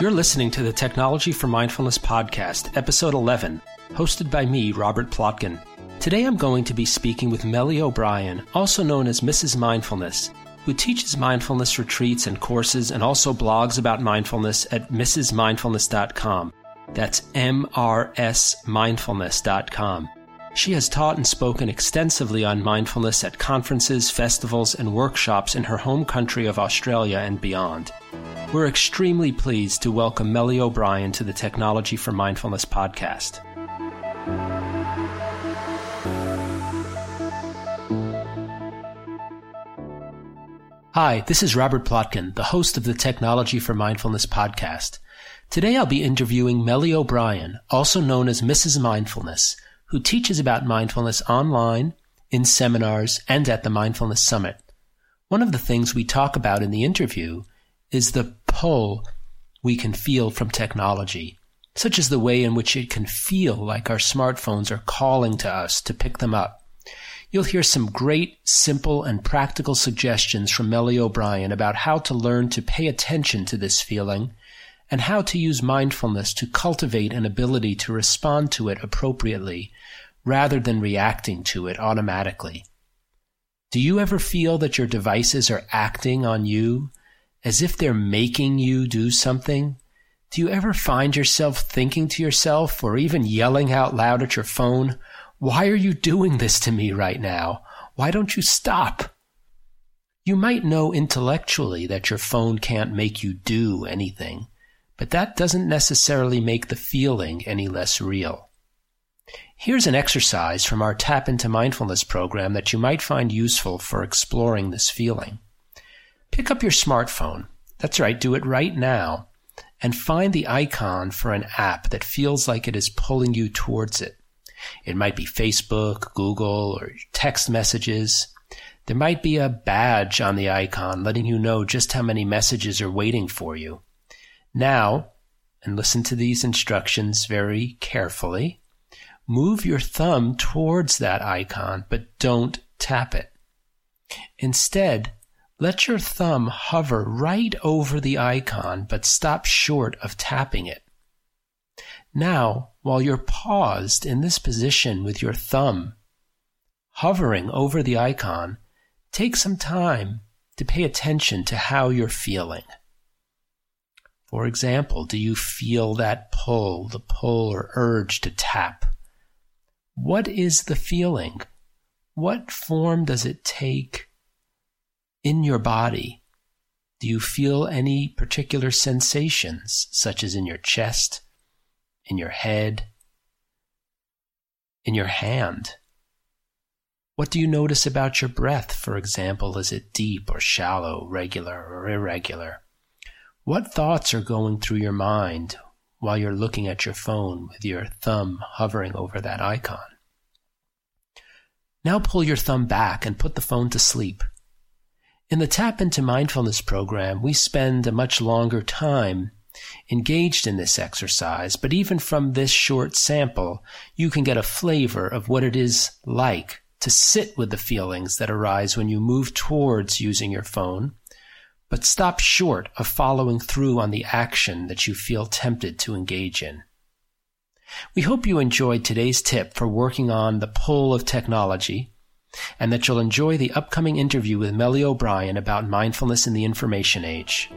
You're listening to the Technology for Mindfulness podcast, episode 11, hosted by me, Robert Plotkin. Today I'm going to be speaking with Melli O'Brien, also known as Mrs. Mindfulness, who teaches mindfulness retreats and courses and also blogs about mindfulness at mrsmindfulness.com. That's mrsmindfulness.com. She has taught and spoken extensively on mindfulness at conferences, festivals, and workshops in her home country of Australia and beyond. We're extremely pleased to welcome Melli O'Brien to the Technology for Mindfulness podcast. Hi, this is Robert Plotkin, the host of the Technology for Mindfulness podcast. Today I'll be interviewing Melli O'Brien, also known as Mrs. Mindfulness, who teaches about mindfulness online, in seminars, and at the Mindfulness Summit. One of the things we talk about in the interview is the pull we can feel from technology, such as the way in which it can feel like our smartphones are calling to us to pick them up. You'll hear some great, simple, and practical suggestions from Melli O'Brien about how to learn to pay attention to this feeling and how to use mindfulness to cultivate an ability to respond to it appropriately rather than reacting to it automatically. Do you ever feel that your devices are acting on you as if they're making you do something? Do you ever find yourself thinking to yourself or even yelling out loud at your phone, Why are you doing this to me right now? Why don't you stop? You might know intellectually that your phone can't make you do anything, but that doesn't necessarily make the feeling any less real. Here's an exercise from our Tap into Mindfulness program that you might find useful for exploring this feeling. Pick up your smartphone. That's right, do it right now. And find the icon for an app that feels like it is pulling you towards it. It might be Facebook, Google, or text messages. There might be a badge on the icon letting you know just how many messages are waiting for you. Now, and listen to these instructions very carefully, move your thumb towards that icon, but don't tap it. Instead, let your thumb hover right over the icon, but stop short of tapping it. Now, while you're paused in this position with your thumb hovering over the icon, take some time to pay attention to how you're feeling. For example, do you feel that pull, the pull or urge to tap? What is the feeling? What form does it take in your body, do you feel any particular sensations, such as in your chest, in your head, in your hand? What do you notice about your breath, for example? Is it deep or shallow, regular or irregular? What thoughts are going through your mind while you're looking at your phone with your thumb hovering over that icon? Now pull your thumb back and put the phone to sleep. In the Tap into Mindfulness program, we spend a much longer time engaged in this exercise, but even from this short sample, you can get a flavor of what it is like to sit with the feelings that arise when you move towards using your phone, but stop short of following through on the action that you feel tempted to engage in. We hope you enjoyed today's tip for working on the pull of technology and that you'll enjoy the upcoming interview with Melli O'Brien about mindfulness in the information age.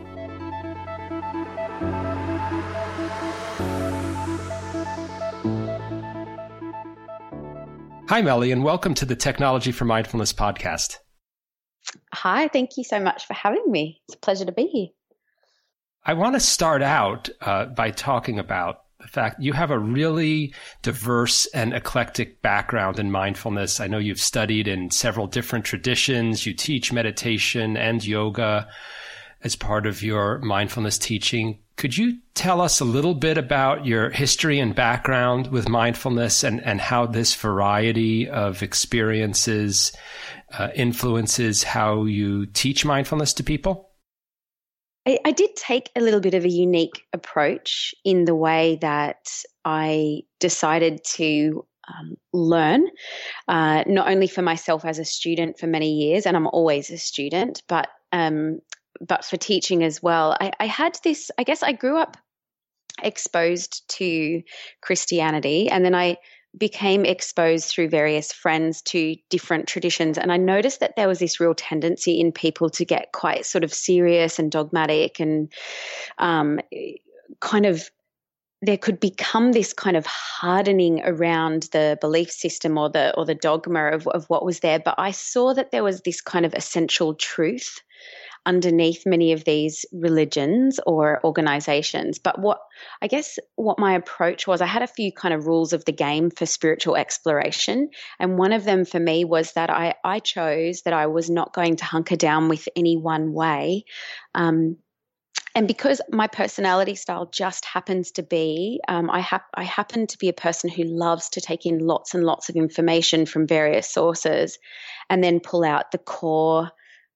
Hi, Melli, and welcome to the Technology for Mindfulness podcast. Hi, thank you so much for having me. It's a pleasure to be here. I want to start out uh, by talking about the fact you have a really diverse and eclectic background in mindfulness. I know you've studied in several different traditions. You teach meditation and yoga as part of your mindfulness teaching. Could you tell us a little bit about your history and background with mindfulness and, and how this variety of experiences uh, influences how you teach mindfulness to people? I, I did take a little bit of a unique approach in the way that I decided to um, learn, uh, not only for myself as a student for many years, and I'm always a student, but um, but for teaching as well. I, I had this. I guess I grew up exposed to Christianity, and then I became exposed through various friends to different traditions. And I noticed that there was this real tendency in people to get quite sort of serious and dogmatic and um, kind of there could become this kind of hardening around the belief system or the or the dogma of, of what was there. But I saw that there was this kind of essential truth underneath many of these religions or organizations. But what I guess what my approach was, I had a few kind of rules of the game for spiritual exploration. And one of them for me was that I, I chose that I was not going to hunker down with any one way. Um, and because my personality style just happens to be, um, I, ha- I happen to be a person who loves to take in lots and lots of information from various sources and then pull out the core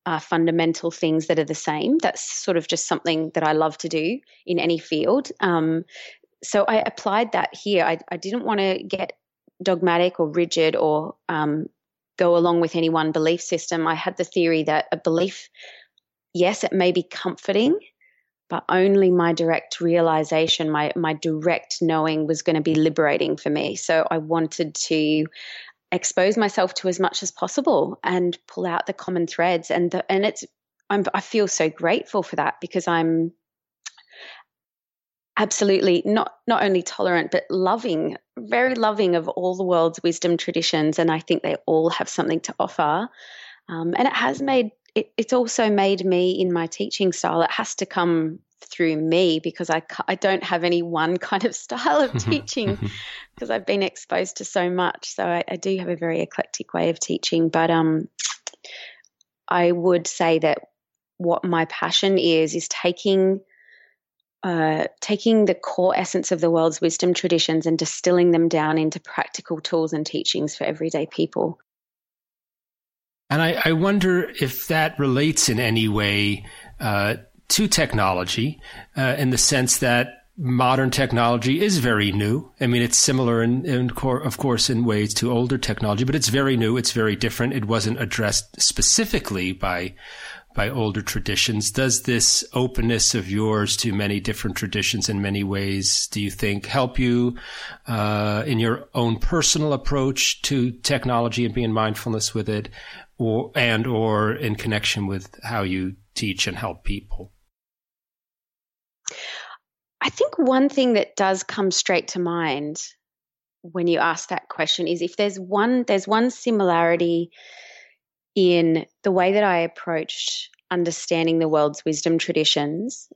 uh, fundamental things that are the same. That's sort of just something that I love to do in any field. Um, so I applied that here. I, I didn't want to get dogmatic or rigid or um, go along with any one belief system. I had the theory that a belief, yes, it may be comforting but only my direct realization, my my direct knowing was going to be liberating for me. So I wanted to expose myself to as much as possible and pull out the common threads and the, and it's I'm, I feel so grateful for that because I'm absolutely not not only tolerant but loving very loving of all the world's wisdom traditions and I think they all have something to offer um, and it has made it, it's also made me in my teaching style. It has to come through me because I, I don't have any one kind of style of teaching because I've been exposed to so much. So I, I, do have a very eclectic way of teaching. But um, I would say that what my passion is is taking uh, taking the core essence of the world's wisdom traditions and distilling them down into practical tools and teachings for everyday people. And I, I wonder if that relates in any way uh, to technology, uh, in the sense that modern technology is very new. I mean, it's similar in, in cor- of course, in ways to older technology, but it's very new. It's very different. It wasn't addressed specifically by by older traditions. Does this openness of yours to many different traditions in many ways, do you think, help you uh, in your own personal approach to technology and being mindfulness with it, or and or in connection with how you teach and help people? I think one thing that does come straight to mind when you ask that question is if there's one there's one similarity in the way that I approached understanding the world's wisdom traditions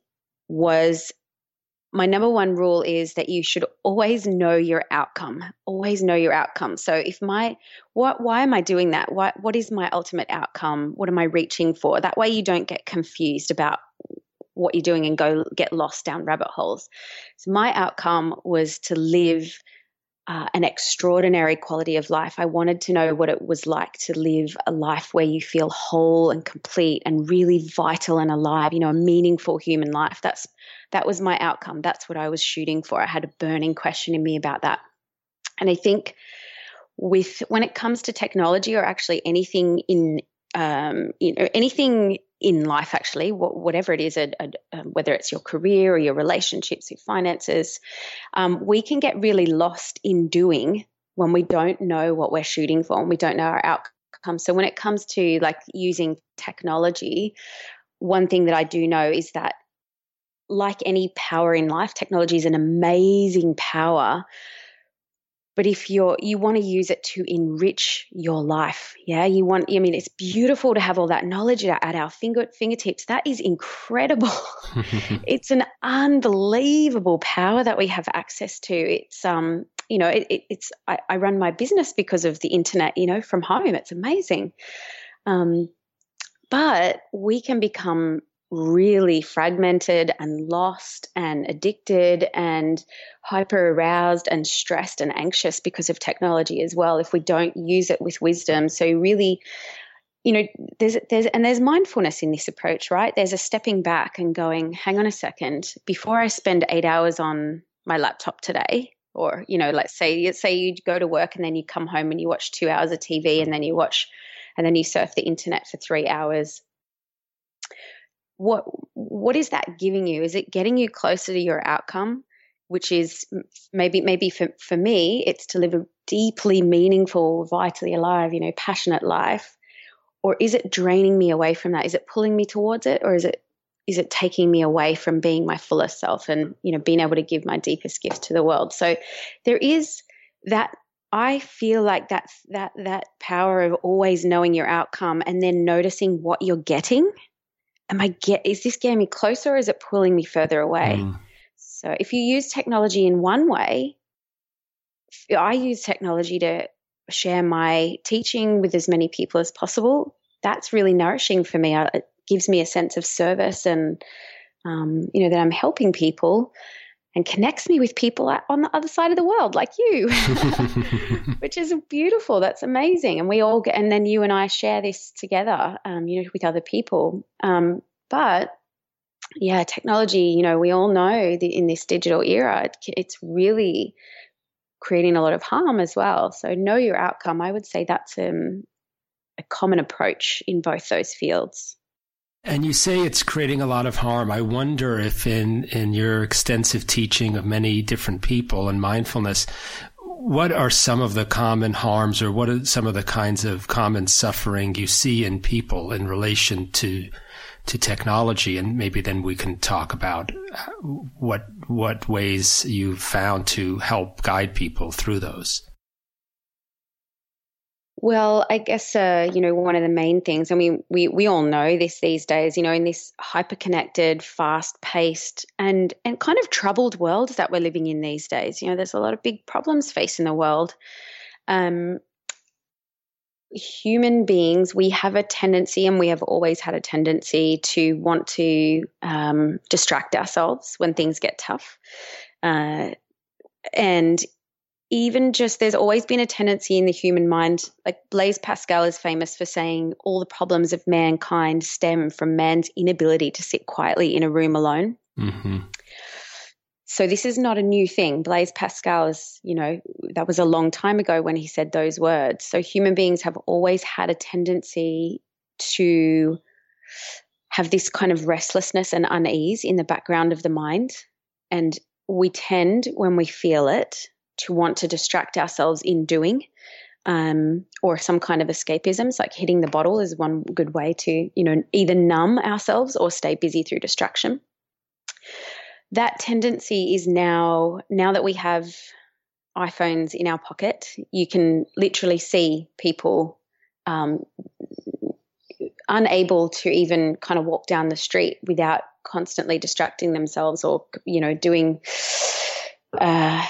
was my number one rule is that you should always know your outcome always know your outcome. So if my what why am i doing that? What what is my ultimate outcome? What am i reaching for? That way you don't get confused about what you're doing and go get lost down rabbit holes. So my outcome was to live uh, an extraordinary quality of life. I wanted to know what it was like to live a life where you feel whole and complete and really vital and alive, you know, a meaningful human life. That's that was my outcome. That's what I was shooting for. I had a burning question in me about that. And I think with when it comes to technology or actually anything in um, you know anything in life actually whatever it is a, a, um, whether it's your career or your relationships your finances um, we can get really lost in doing when we don't know what we're shooting for and we don't know our outcome so when it comes to like using technology one thing that i do know is that like any power in life technology is an amazing power. But if you're you want to use it to enrich your life yeah you want i mean it's beautiful to have all that knowledge at our finger, fingertips. That is incredible. It's an unbelievable power that we have access to. It's um you know it, it, it's I, I, run my business because of the internet you know from home. It's amazing. Um but we can become really fragmented and lost and addicted and hyper aroused and stressed and anxious because of technology as well if we don't use it with wisdom. So really you know there's there's and there's mindfulness in this approach right? There's a stepping back and going hang on a second before i spend 8 hours on my laptop today or you know let's say say you go to work and then you come home and you watch two hours of tv and then you watch and then you surf the internet for three hours what what is that giving you? Is it getting you closer to your outcome which is maybe maybe for, for me it's to live a deeply meaningful vitally alive you know passionate life? Or is it draining me away from that? Is it pulling me towards it? Or is it is it taking me away from being my fullest self and you know being able to give my deepest gift to the world? So there is that i feel like that's that that power of always knowing your outcome and then noticing what you're getting am i get is this getting me closer or is it pulling me further away? Mm. so if you use technology in one way i use technology to share my teaching with as many people as possible that's really nourishing for me. It gives me a sense of service and um, you know that I'm helping people and connects me with people on the other side of the world like you which is beautiful. That's amazing. And we all get and then you and I share this together um, you know with other people. Um, but yeah technology you know we all know that in this digital era it, it's really creating a lot of harm as well. So know your outcome. I would say that's um, a common approach in both those fields and you say it's creating a lot of harm. I wonder if in, in your extensive teaching of many different people and mindfulness, what are some of the common harms or what are some of the kinds of common suffering you see in people in relation to to technology and maybe then we can talk about uh, what what ways you've found to help guide people through those well, I guess uh, you know one of the main things. I mean, we we all know this these days. You know, in this hyper-connected, fast-paced, and and kind of troubled world that we're living in these days. You know, there's a lot of big problems facing the world. Um, human beings, we have a tendency, and we have always had a tendency to want to um, distract ourselves when things get tough. Uh, and even just there's always been a tendency in the human mind like blaise pascal is famous for saying all the problems of mankind stem from man's inability to sit quietly in a room alone. Mm-hmm. so this is not a new thing. Blaise pascal is you know that was a long time ago when he said those words. So human beings have always had a tendency to have this kind of restlessness and unease in the background of the mind. And we tend when we feel it to want to distract ourselves in doing um, or some kind of escapisms like hitting the bottle is one good way to you know either numb ourselves or stay busy through distraction. That tendency is now now that we have iPhones in our pocket, you can literally see people um, unable to even kind of walk down the street without constantly distracting themselves or you know doing uh,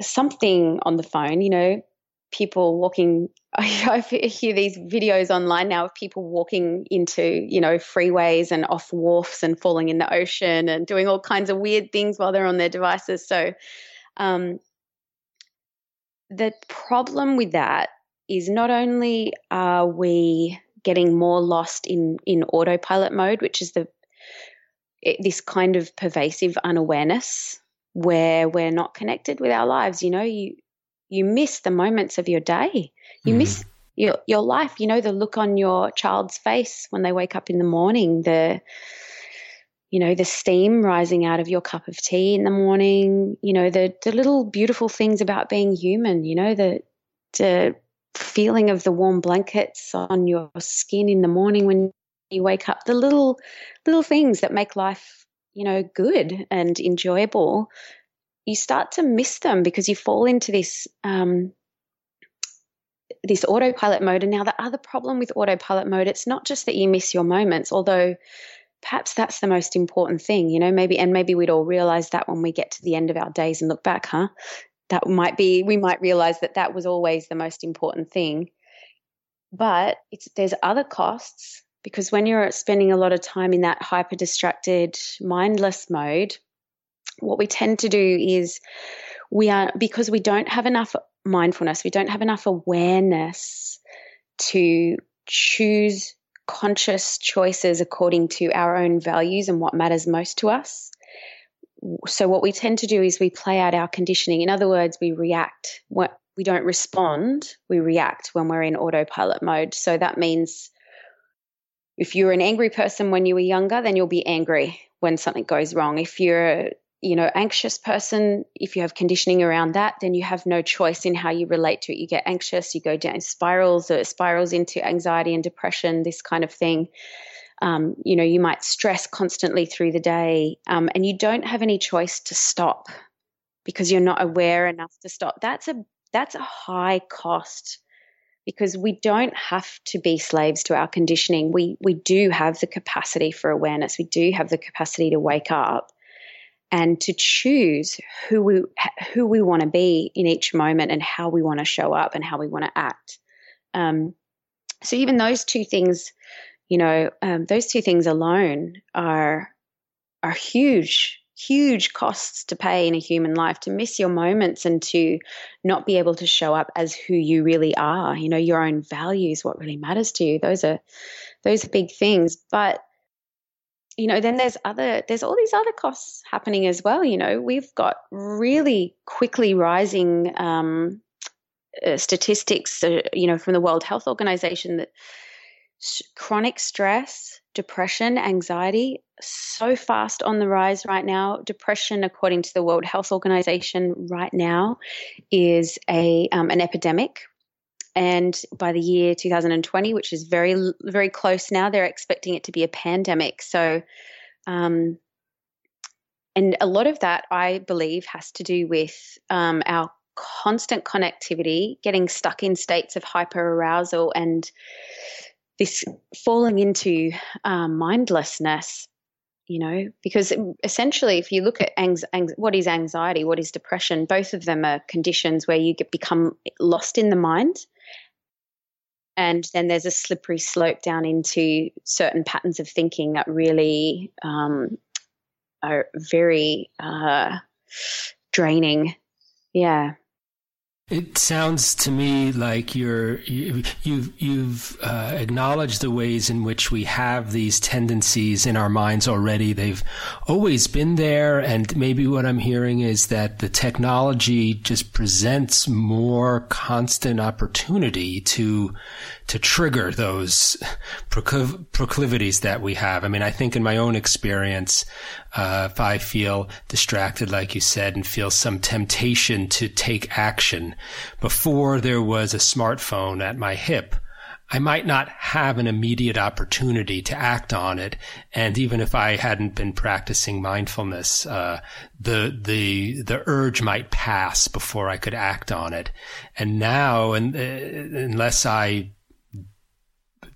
something on the phone, you know, people walking. I, hear these videos online now of people walking into, you know, freeways and off wharfs and falling in the ocean and doing all kinds of weird things while they're on their devices. So, um, the problem with that is not only are we getting more lost in in autopilot mode, which is the this kind of pervasive unawareness where we're not connected with our lives. You know, you you miss the moments of your day. You mm. miss your your life. You know, the look on your child's face when they wake up in the morning, the you know, the steam rising out of your cup of tea in the morning, you know, the the little beautiful things about being human, you know, the the feeling of the warm blankets on your skin in the morning when you wake up, the little little things that make life you know, good and enjoyable, you start to miss them because you fall into this um, this autopilot mode. And now the other problem with autopilot mode, it's not just that you miss your moments, although perhaps that's the most important thing, you know, maybe and maybe we'd all realize that when we get to the end of our days and look back, huh? That might be we might realize that that was always the most important thing. But it's there's other costs because when you're spending a lot of time in that hyper distracted, mindless mode, what we tend to do is we are, because we don't have enough mindfulness, we don't have enough awareness to choose conscious choices according to our own values and what matters most to us. so what we tend to do is we play out our conditioning. In other words, we react. We don't respond, we react when we're in autopilot mode. So that means if you're an angry person when you were younger, then you'll be angry when something goes wrong. If you're you know anxious person if you have conditioning around that then you have no choice in how you relate to it. You get anxious you go down spirals or spirals into anxiety and depression this kind of thing. Um, you know you might stress constantly through the day um, and you don't have any choice to stop because you're not aware enough to stop. That's a that's a high cost because we don't have to be slaves to our conditioning we we do have the capacity for awareness we do have the capacity to wake up and to choose who we who we want to be in each moment and how we want to show up and how we want to act. Um, so even those two things, you know, um, those two things alone are are huge, huge costs to pay in a human life. To miss your moments and to not be able to show up as who you really are, you know, your own values, what really matters to you. Those are those are big things, but you know, then there's other there's all these other costs happening as well. You know, we've got really quickly rising um, uh, statistics, uh, you know, from the World Health Organization that chronic stress, depression, anxiety, so fast on the rise right now. Depression, according to the World Health Organization, right now is a um, an epidemic and by the year 2020, which is very, very close now, they're expecting it to be a pandemic. So, um, and a lot of that, I believe, has to do with um, our constant connectivity, getting stuck in states of hyper arousal, and this falling into um, mindlessness. You know, because essentially, if you look at ang- ang- what is anxiety, what is depression, both of them are conditions where you get become lost in the mind and then there's a slippery slope down into certain patterns of thinking that really um, are very uh, draining. Yeah. It sounds to me like you're you, you've you've uh, acknowledged the ways in which we have these tendencies in our minds already. They've always been there, and maybe what I'm hearing is that the technology just presents more constant opportunity to to trigger those proclivities that we have. I mean, I think in my own experience, uh, if I feel distracted, like you said, and feel some temptation to take action before there was a smartphone at my hip, I might not have an immediate opportunity to act on it. And even if I hadn't been practicing mindfulness, uh, the, the, the urge might pass before I could act on it. And now, and, uh, unless I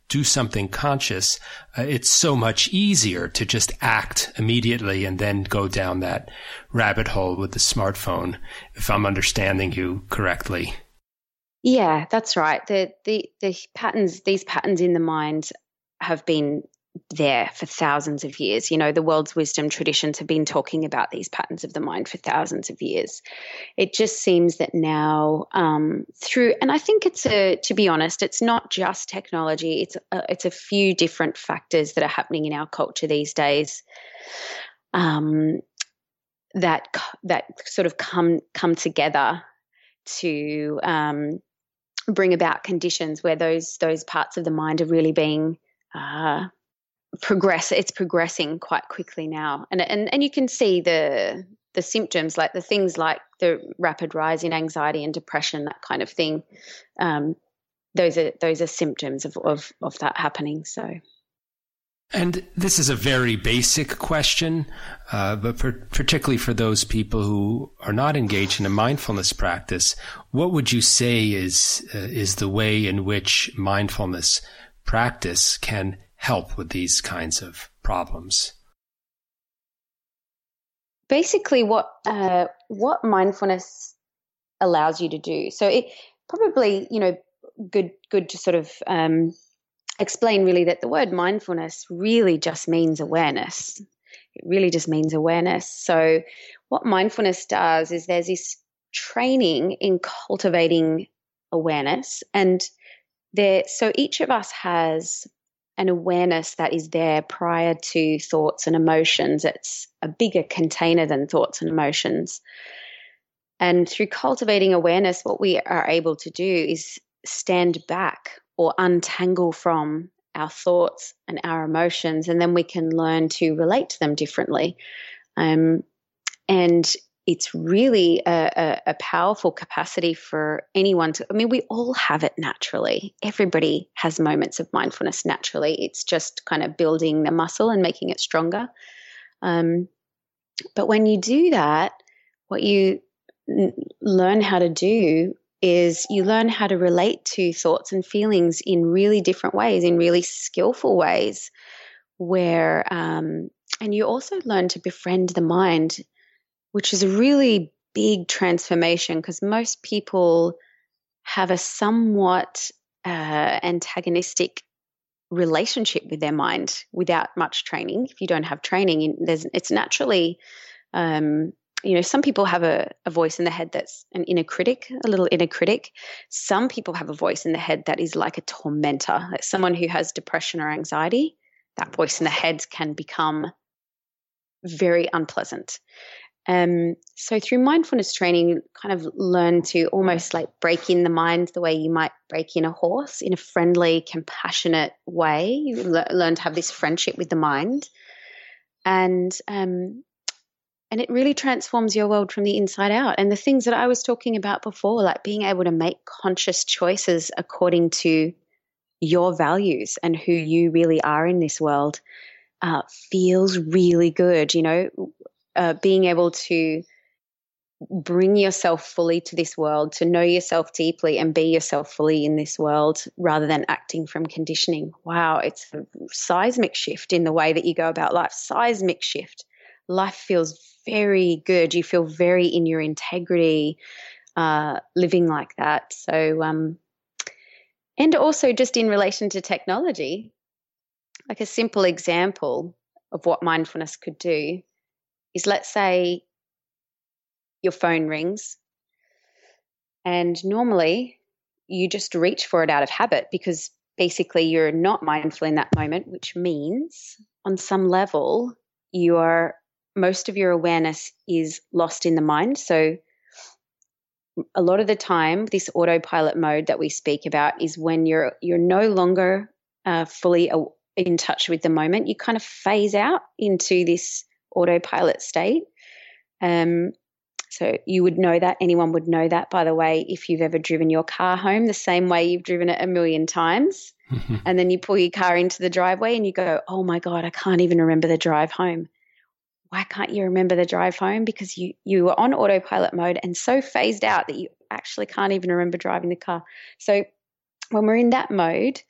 do something conscious, uh, it's so much easier to just act immediately and then go down that rabbit hole with the smartphone, if I'm understanding you correctly. Yeah, that's right. The the the patterns, these patterns in the mind have been there for thousands of years. You know, the world's wisdom traditions have been talking about these patterns of the mind for thousands of years. It just seems that now, um, through, and I think it's a, to be honest, it's not just technology. It's a, it's a few different factors that are happening in our culture these days. Um, that that sort of come come together to um, bring about conditions where those those parts of the mind are really being uh, progress it's progressing quite quickly now. And and and you can see the the symptoms like the things like the rapid rise in anxiety and depression that kind of thing. Um, those are those are symptoms of, of of that happening so. And this is a very basic question, uh, but for, particularly for those people who are not engaged in a mindfulness practice, what would you say is uh, is the way in which mindfulness practice can help with these kinds of problems? Basically, what uh, what mindfulness allows you to do. So it probably you know good good to sort of um, explain really that the word mindfulness really just means awareness. It really just means awareness. So what mindfulness does is there's this training in cultivating awareness and there so each of us has an awareness that is there prior to thoughts and emotions. It's a bigger container than thoughts and emotions. And through cultivating awareness, what we are able to do is stand back or untangle from our thoughts and our emotions, and then we can learn to relate to them differently. Um, and it's really a, a, a, powerful capacity for anyone to. I mean, we all have it naturally. Everybody has moments of mindfulness naturally. It's just kind of building the muscle and making it stronger. Um, but when you do that, what you n- learn how to do is you learn how to relate to thoughts and feelings in really different ways, in really skillful ways, where, um, and you also learn to befriend the mind which is a really big transformation because most people have a somewhat uh, antagonistic relationship with their mind without much training. If you don't have training, there's, it's naturally, um, you know, some people have a, a voice in the head that's an inner critic, a little inner critic. Some people have a voice in the head that is like a tormentor, like someone who has depression or anxiety. That voice in the head can become very unpleasant. Um, so through mindfulness training, you kind of learn to almost like break in the mind the way you might break in a horse in a friendly, compassionate way. You le- learn to have this friendship with the mind, and um, and it really transforms your world from the inside out. And the things that I was talking about before, like being able to make conscious choices according to your values and who you really are in this world. Uh, feels really good. You know, uh, being able to bring yourself fully to this world, to know yourself deeply and be yourself fully in this world rather than acting from conditioning. Wow, it's a seismic shift in the way that you go about life. Seismic shift. Life feels very good. You feel very in your integrity uh, living like that. So, um, and also just in relation to technology, like a simple example of what mindfulness could do is let's say your phone rings and normally you just reach for it out of habit because basically you're not mindful in that moment, which means on some level you are most of your awareness is lost in the mind. So a lot of the time, this autopilot mode that we speak about is when you're you're no longer uh, fully in touch with the moment. You kind of phase out into this autopilot state. Um, so you would know that. Anyone would know that, by the way, if you've ever driven your car home the same way you've driven it a million times. and then you pull your car into the driveway and you go, oh my God, I can't even remember the drive home. Why can't you remember the drive home? Because you, you were on autopilot mode and so phased out that you actually can't even remember driving the car. So when we're in that mode,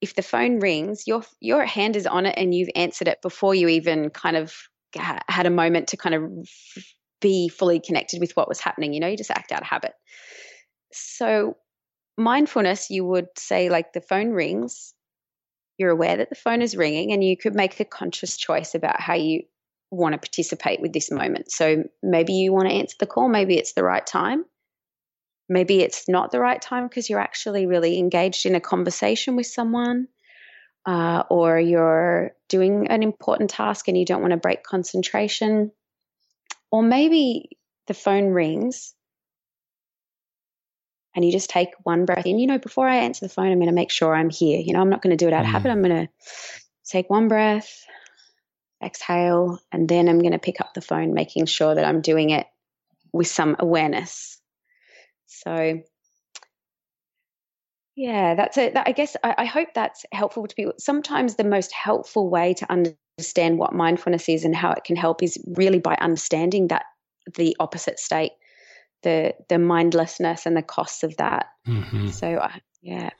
if the phone rings, your your hand is on it and you've answered it before you even kind of had a moment to kind of be fully connected with what was happening. You know, you just act out of habit. So, mindfulness, you would say, like the phone rings, you're aware that the phone is ringing, and you could make a conscious choice about how you want to participate with this moment. So, maybe you want to answer the call, maybe it's the right time. Maybe it's not the right time because you're actually really engaged in a conversation with someone uh, or you're doing an important task and you don't want to break concentration, or maybe the phone rings and you just take one breath in. You know, before I answer the phone, I'm going to make sure I'm here. You know, I'm not going to do it out of mm. habit. I'm going to take one breath, exhale, and then I'm going to pick up the phone, making sure that I'm doing it with some awareness. So yeah, that's it. I guess I, I, hope that's helpful to people. Sometimes the most helpful way to understand what mindfulness is and how it can help is really by understanding that the opposite state, the the mindlessness and the costs of that. Mm-hmm. So uh, yeah.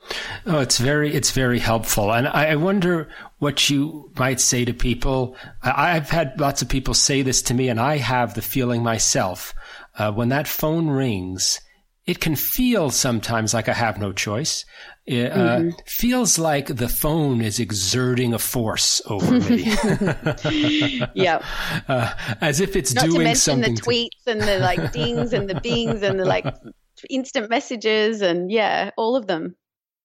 Oh, it's very it's very helpful, and I, I wonder what you might say to people. I, I've had lots of people say this to me, and I have the feeling myself uh, when that phone rings it can feel sometimes like I have no choice. It uh, mm-hmm. feels like the phone is exerting a force over me. yeah. Uh, as if it's Not doing to mention something. the tweets and the like dings and the bings and the like instant messages and yeah, all of them.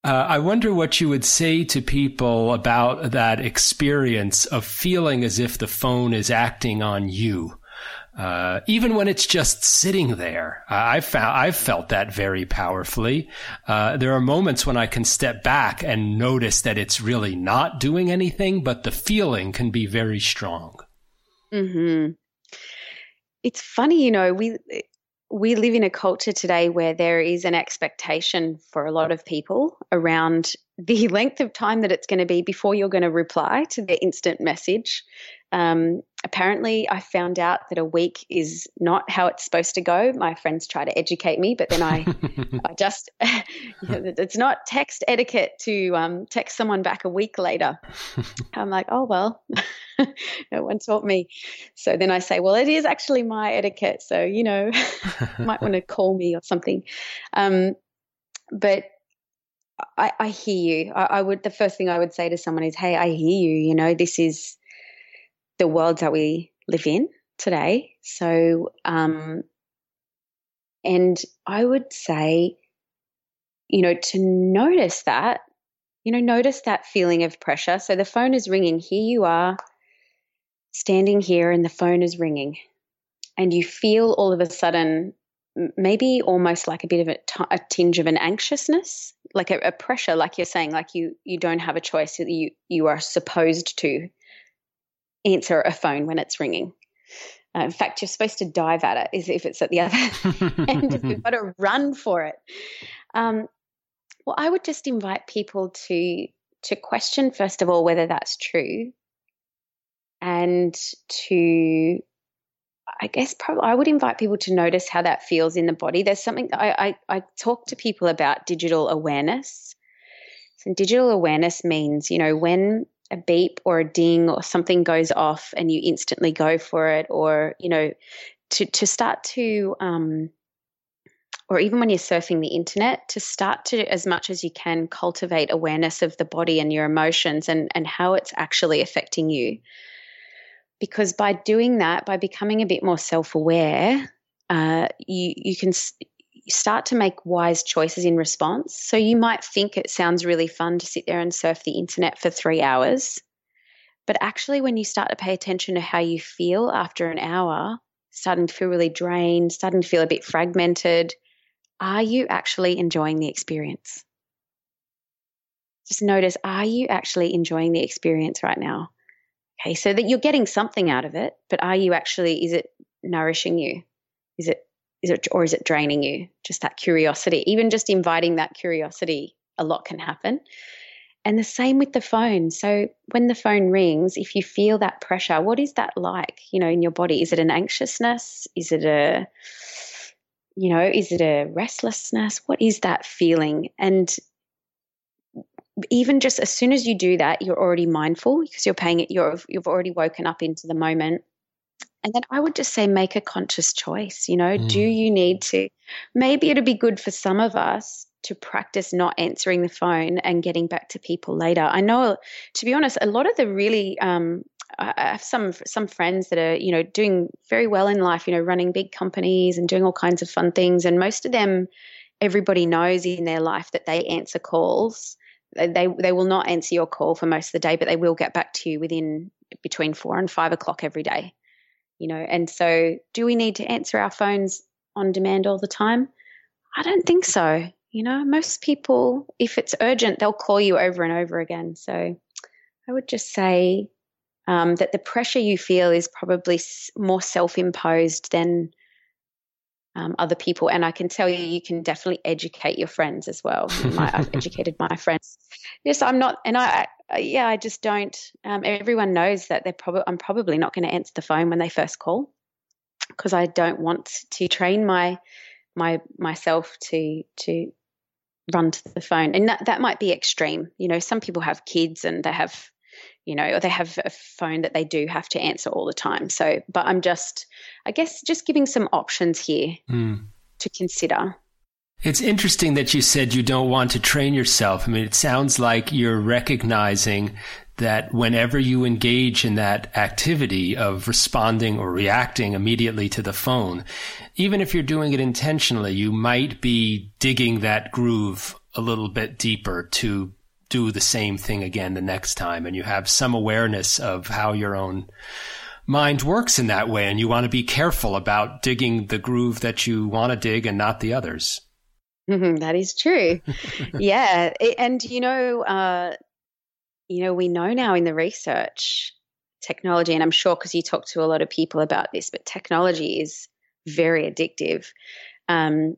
Uh, I wonder what you would say to people about that experience of feeling as if the phone is acting on you. Uh, even when it's just sitting there, uh, I've found I've felt that very powerfully. Uh, there are moments when I can step back and notice that it's really not doing anything, but the feeling can be very strong. Hmm. It's funny, you know, we we live in a culture today where there is an expectation for a lot of people around the length of time that it's going to be before you're going to reply to their instant message. Um, apparently, I found out that a week is not how it's supposed to go. My friends try to educate me, but then I, I just, it's not text etiquette to um, text someone back a week later. I'm like, oh, well, no one taught me. So then I say, well, it is actually my etiquette. So, you know, might want to call me or something. Um, but I, I, hear you. I, I would, the first thing I would say to someone is, hey, I hear you. You know, this is, the world that we live in today. So, um, and I would say, you know, to notice that, you know, notice that feeling of pressure. So the phone is ringing. Here you are standing here, and the phone is ringing. And you feel all of a sudden, maybe almost like a bit of a, t- a tinge of an anxiousness, like a, a pressure, like you're saying, like you you don't have a choice. You you are supposed to answer a phone when it's ringing. Uh, in fact, you're supposed to dive at it if it's at the other end. You've got to run for it. Um, well, I would just invite people to to question first of all whether that's true, and to I guess probably I would invite people to notice how that feels in the body. There's something I, I, I talk to people about digital awareness. So digital awareness means, you know, when a beep or a ding or something goes off and you instantly go for it or you know to to start to um, or even when you're surfing the internet to start to as much as you can cultivate awareness of the body and your emotions and and how it's actually affecting you. Because by doing that by becoming a bit more self-aware uh, you you can start to make wise choices in response. So you might think it sounds really fun to sit there and surf the internet for three hours. But actually, when you start to pay attention to how you feel after an hour, starting to feel really drained, starting to feel a bit fragmented, are you actually enjoying the experience? Just notice, are you actually enjoying the experience right now? Okay, so that you're getting something out of it, but are you actually, is it nourishing you? Is it is it or is it draining you? Just that curiosity. Even just inviting that curiosity a lot can happen. And the same with the phone. So when the phone rings if you feel that pressure what is that like you know in your body? Is it an anxiousness? Is it a you know is it a restlessness? What is that feeling? And even just as soon as you do that you're already mindful because you're paying it you're you've already woken up into the moment and then I would just say, make a conscious choice. You know, mm. do you need to? Maybe it'd be good for some of us to practice not answering the phone and getting back to people later. I know, to be honest, a lot of the really, um, I have some some friends that are you know doing very well in life. You know, running big companies and doing all kinds of fun things, and most of them, everybody knows in their life that they answer calls. They they will not answer your call for most of the day, but they will get back to you within between four and five o'clock every day you know and so do we need to answer our phones on demand all the time? I don't think so you know? Most people if it's urgent they'll call you over and over again. So i would just say um, that the pressure you feel is probably more self-imposed than um, other people. And I can tell you, you can definitely educate your friends as well. My, I've educated my friends. Yes, I'm not, and I, I yeah, I just don't. Um, everyone knows that they're probably, I'm probably not going to answer the phone when they first call because I don't want to train my my myself to to run to the phone and that, that might be extreme you know some people have kids and they have you know, or they have a phone that they do have to answer all the time. So, but I'm just, I guess, just giving some options here mm. to consider. It's interesting that you said you don't want to train yourself. I mean, it sounds like you're recognizing that whenever you engage in that activity of responding or reacting immediately to the phone, even if you're doing it intentionally, you might be digging that groove a little bit deeper to do the same thing again the next time. And you have some awareness of how your own mind works in that way. And you want to be careful about digging the groove that you want to dig and not the others. That is true. Yeah. And you know uh, you know we know now in the research technology and i'm sure because you talk to a lot of people about this but technology is very addictive. Um,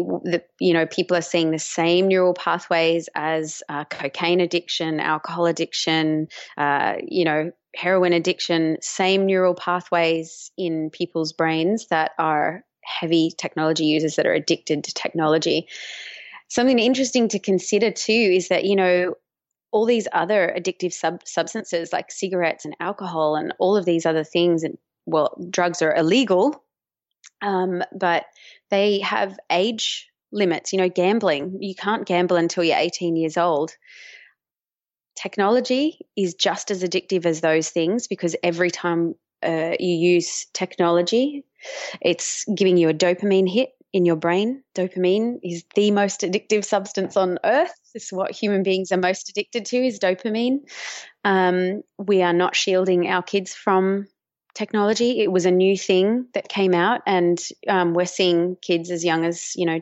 the, you know, people are seeing the same neural pathways as uh, cocaine addiction, alcohol addiction, uh, you know, heroin addiction, same neural pathways in people's brains that are heavy technology users that are addicted to technology. Something interesting to consider too is that, you know, all these other addictive sub- substances like cigarettes and alcohol and all of these other things, and well, drugs are illegal, um, but they have age limits. You know, gambling, you can't gamble until you're 18 years old. Technology is just as addictive as those things because every time uh, you use technology, it's giving you a dopamine hit in your brain. Dopamine is the most addictive substance on earth. Is what human beings are most addicted to is dopamine. Um, we are not shielding our kids from technology. It was a new thing that came out, and um, we're seeing kids as young as, you know,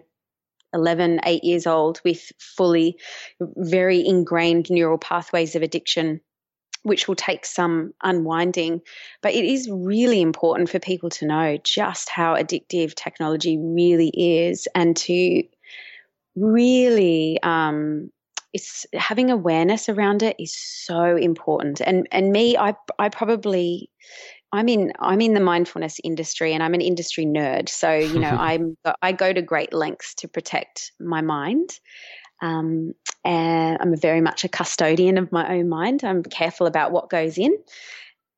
11, 8 years old with fully very ingrained neural pathways of addiction, which will take some unwinding. But it is really important for people to know just how addictive technology really is and to really um, it's having awareness around it is so important and and me i i probably I'm in I'm in the mindfulness industry and I'm an industry nerd. So you know I'm I go to great lengths to protect my mind. Um, and I'm very much a custodian of my own mind. I'm careful about what goes in,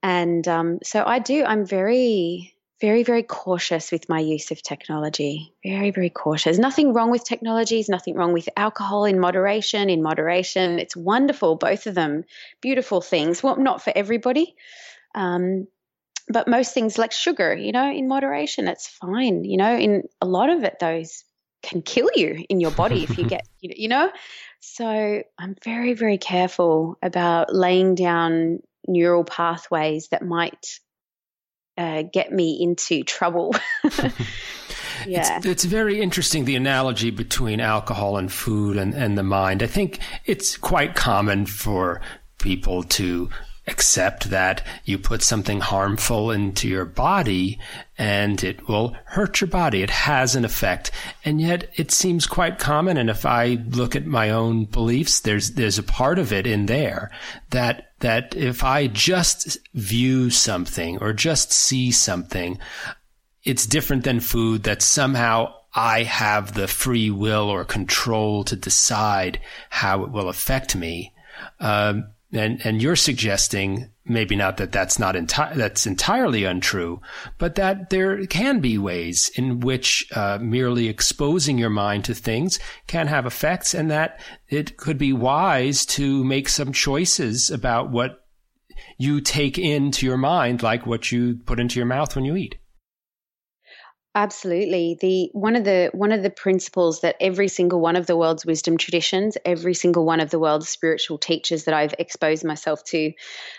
and um, so I do. I'm very very very cautious with my use of technology. Very very cautious. Nothing wrong with technologies. Nothing wrong with alcohol in moderation. In moderation, it's wonderful. Both of them, beautiful things. Well, not for everybody. Um, but most things like sugar, you know, in moderation, it's fine. You know, in a lot of it, those can kill you in your body if you get, you know. So I'm very, very careful about laying down neural pathways that might uh, get me into trouble. yeah. It's, it's, very interesting the analogy between alcohol and food and, and the mind. I think it's quite common for people to accept that you put something harmful into your body and it will hurt your body. It has an effect. And yet it seems quite common. And if I look at my own beliefs, there's, there's a part of it in there that, that if I just view something or just see something, it's different than food that somehow I have the free will or control to decide how it will affect me. Um, and and you're suggesting maybe not that that's not enti- that's entirely untrue, but that there can be ways in which uh, merely exposing your mind to things can have effects, and that it could be wise to make some choices about what you take into your mind, like what you put into your mouth when you eat. Absolutely. The one of the one of the principles that every single one of the world's wisdom traditions, every single one of the world's spiritual teachers that I've exposed myself to,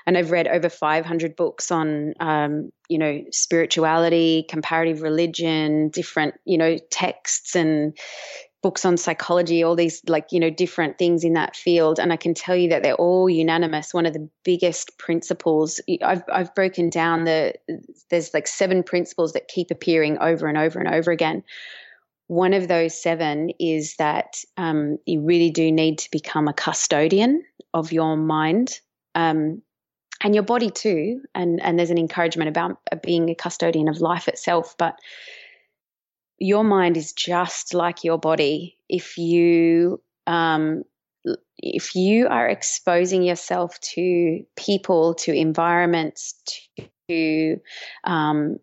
and I've read over 500 books on, um, you know, spirituality, comparative religion, different, you know, texts and books on psychology, all these like, you know, different things in that field. And I can tell you that they're all unanimous. One of the biggest principles I've, I've broken down the, there's like seven principles that keep appearing over and over and over again. One of those seven is that um, you really do need to become a custodian of your mind. Um, and your body too, and and there's an encouragement about being a custodian of life itself. But your mind is just like your body. If you um, if you are exposing yourself to people, to environments, to um,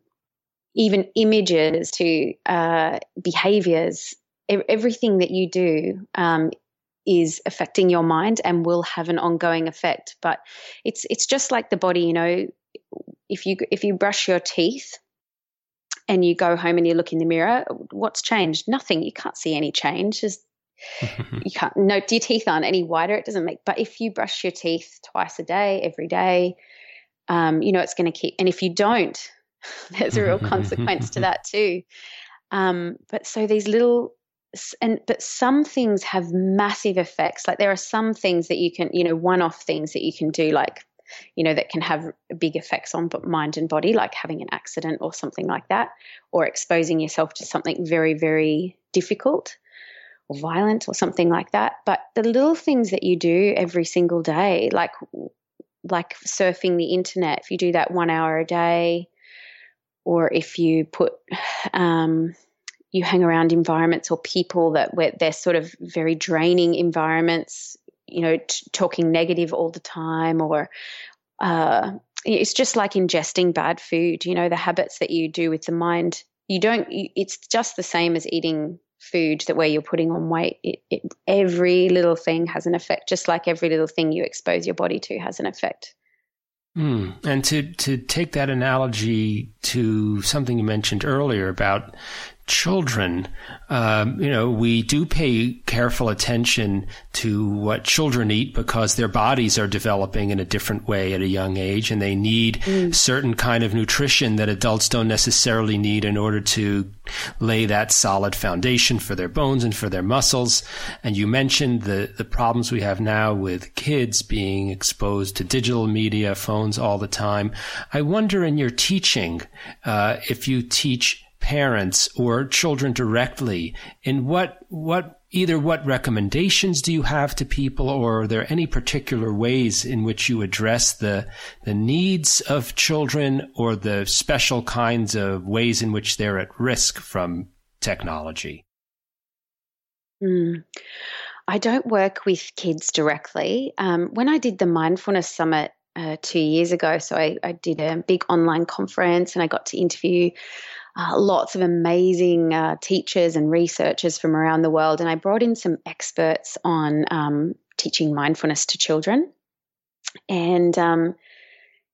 even images, to uh, behaviors, everything that you do um, is affecting your mind and will have an ongoing effect. But it's it's just like the body, you know. If you if you brush your teeth, and you go home and you look in the mirror, what's changed? Nothing. You can't see any change. Just you can't no your teeth aren't any whiter it doesn't make but if you brush your teeth twice a day every day um, you know it's going to keep and if you don't there's a real consequence to that too um, but so these little and but some things have massive effects like there are some things that you can you know one off things that you can do like you know that can have big effects on mind and body like having an accident or something like that or exposing yourself to something very very difficult or violent or something like that. But the little things that you do every single day like like surfing the internet if you do that 1 hour a day or if you put um, you hang around environments or people that where they're sort of very draining environments you know t- talking negative all the time or uh, it's just like ingesting bad food you know the habits that you do with the mind. You don't it's just the same as eating food that where you're putting on weight. It, it, every little thing has an effect just like every little thing you expose your body to has an effect. Mm. And to, to take that analogy to something you mentioned earlier about children, um, you know, we do pay careful attention to what children eat because their bodies are developing in a different way at a young age, and they need mm. certain kind of nutrition that adults don't necessarily need in order to lay that solid foundation for their bones and for their muscles. And you mentioned the the problems we have now with kids being exposed to digital media, phones all the time. I wonder in your teaching uh, if you teach parents or children directly in what what either what recommendations do you have to people or are there any particular ways in which you address the the needs of children or the special kinds of ways in which they're at risk from technology mm. I don't work with kids directly. Um, when I did the mindfulness summit uh, two years ago, so I, I did a big online conference and I got to interview uh, lots of amazing uh, teachers and researchers from around the world. And I brought in some experts on um, teaching mindfulness to children. And um,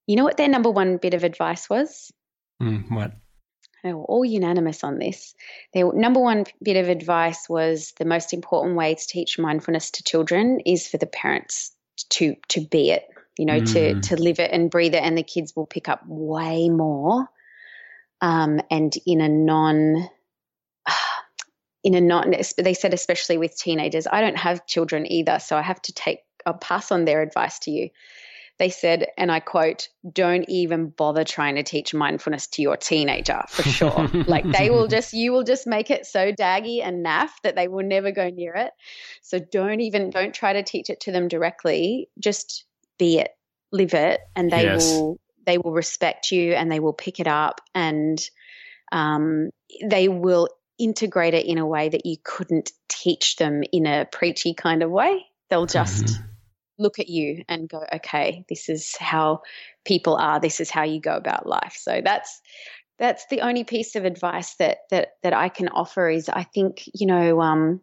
you know what their number one bit of advice was? Mm, what? They were all unanimous on this. Their number one bit of advice was the most important way to teach mindfulness to children is for the parents to to be it, you know, mm. to to live it and breathe it, and the kids will pick up way more um, and in a non in a non they said especially with teenagers i don't have children either so i have to take i'll pass on their advice to you. They said and i quote don't even bother trying to teach mindfulness to your teenager for sure. Like they will just you will just make it so daggy and naff that they will never go near it. So don't even don't try to teach it to them directly. Just be it live it and they yes. will they will respect you and they will pick it up and um, they will integrate it in a way that you couldn't teach them in a preachy kind of way. They'll just mm-hmm. look at you and go, okay, this is how people are. This is how you go about life. So that's that's the only piece of advice that that that I can offer. Is I think you know. Um,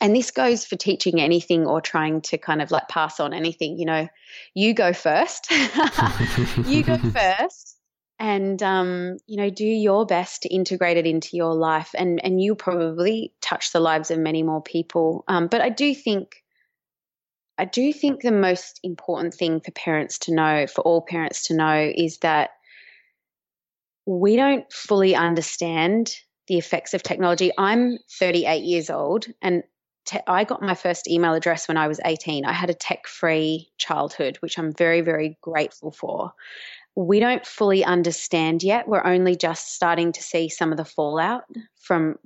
and this goes for teaching anything or trying to kind of like pass on anything you know you go first. You go first and um, you know do your best to integrate it into your life. And and you'll probably touch the lives of many more people. Um, but i do think i do think the most important thing for parents to know for all parents to know is that we don't fully understand the effects of technology. I'm 38 years old and te- I got my first email address when I was 18. I had a tech free childhood, which I'm very, very grateful for. We don't fully understand yet. We're only just starting to see some of the fallout from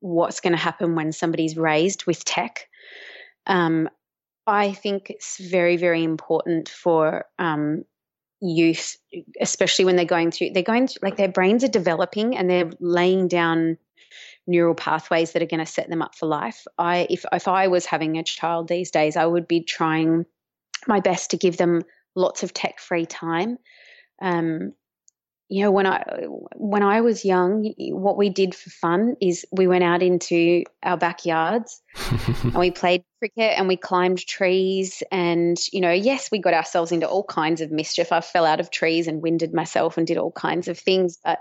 what's going to happen when somebody's raised with tech. Um, I think it's very, very important for um, youth, especially when they're going through, they're going through, like their brains are developing and they're laying down neural pathways that are going to set them up for life. I if if I was having a child these days, I would be trying my best to give them lots of tech free time. Um, you know, when I when I was young, what we did for fun is we went out into our backyards and we played cricket and we climbed trees and you know, yes, we got ourselves into all kinds of mischief. I fell out of trees and winded myself and did all kinds of things, but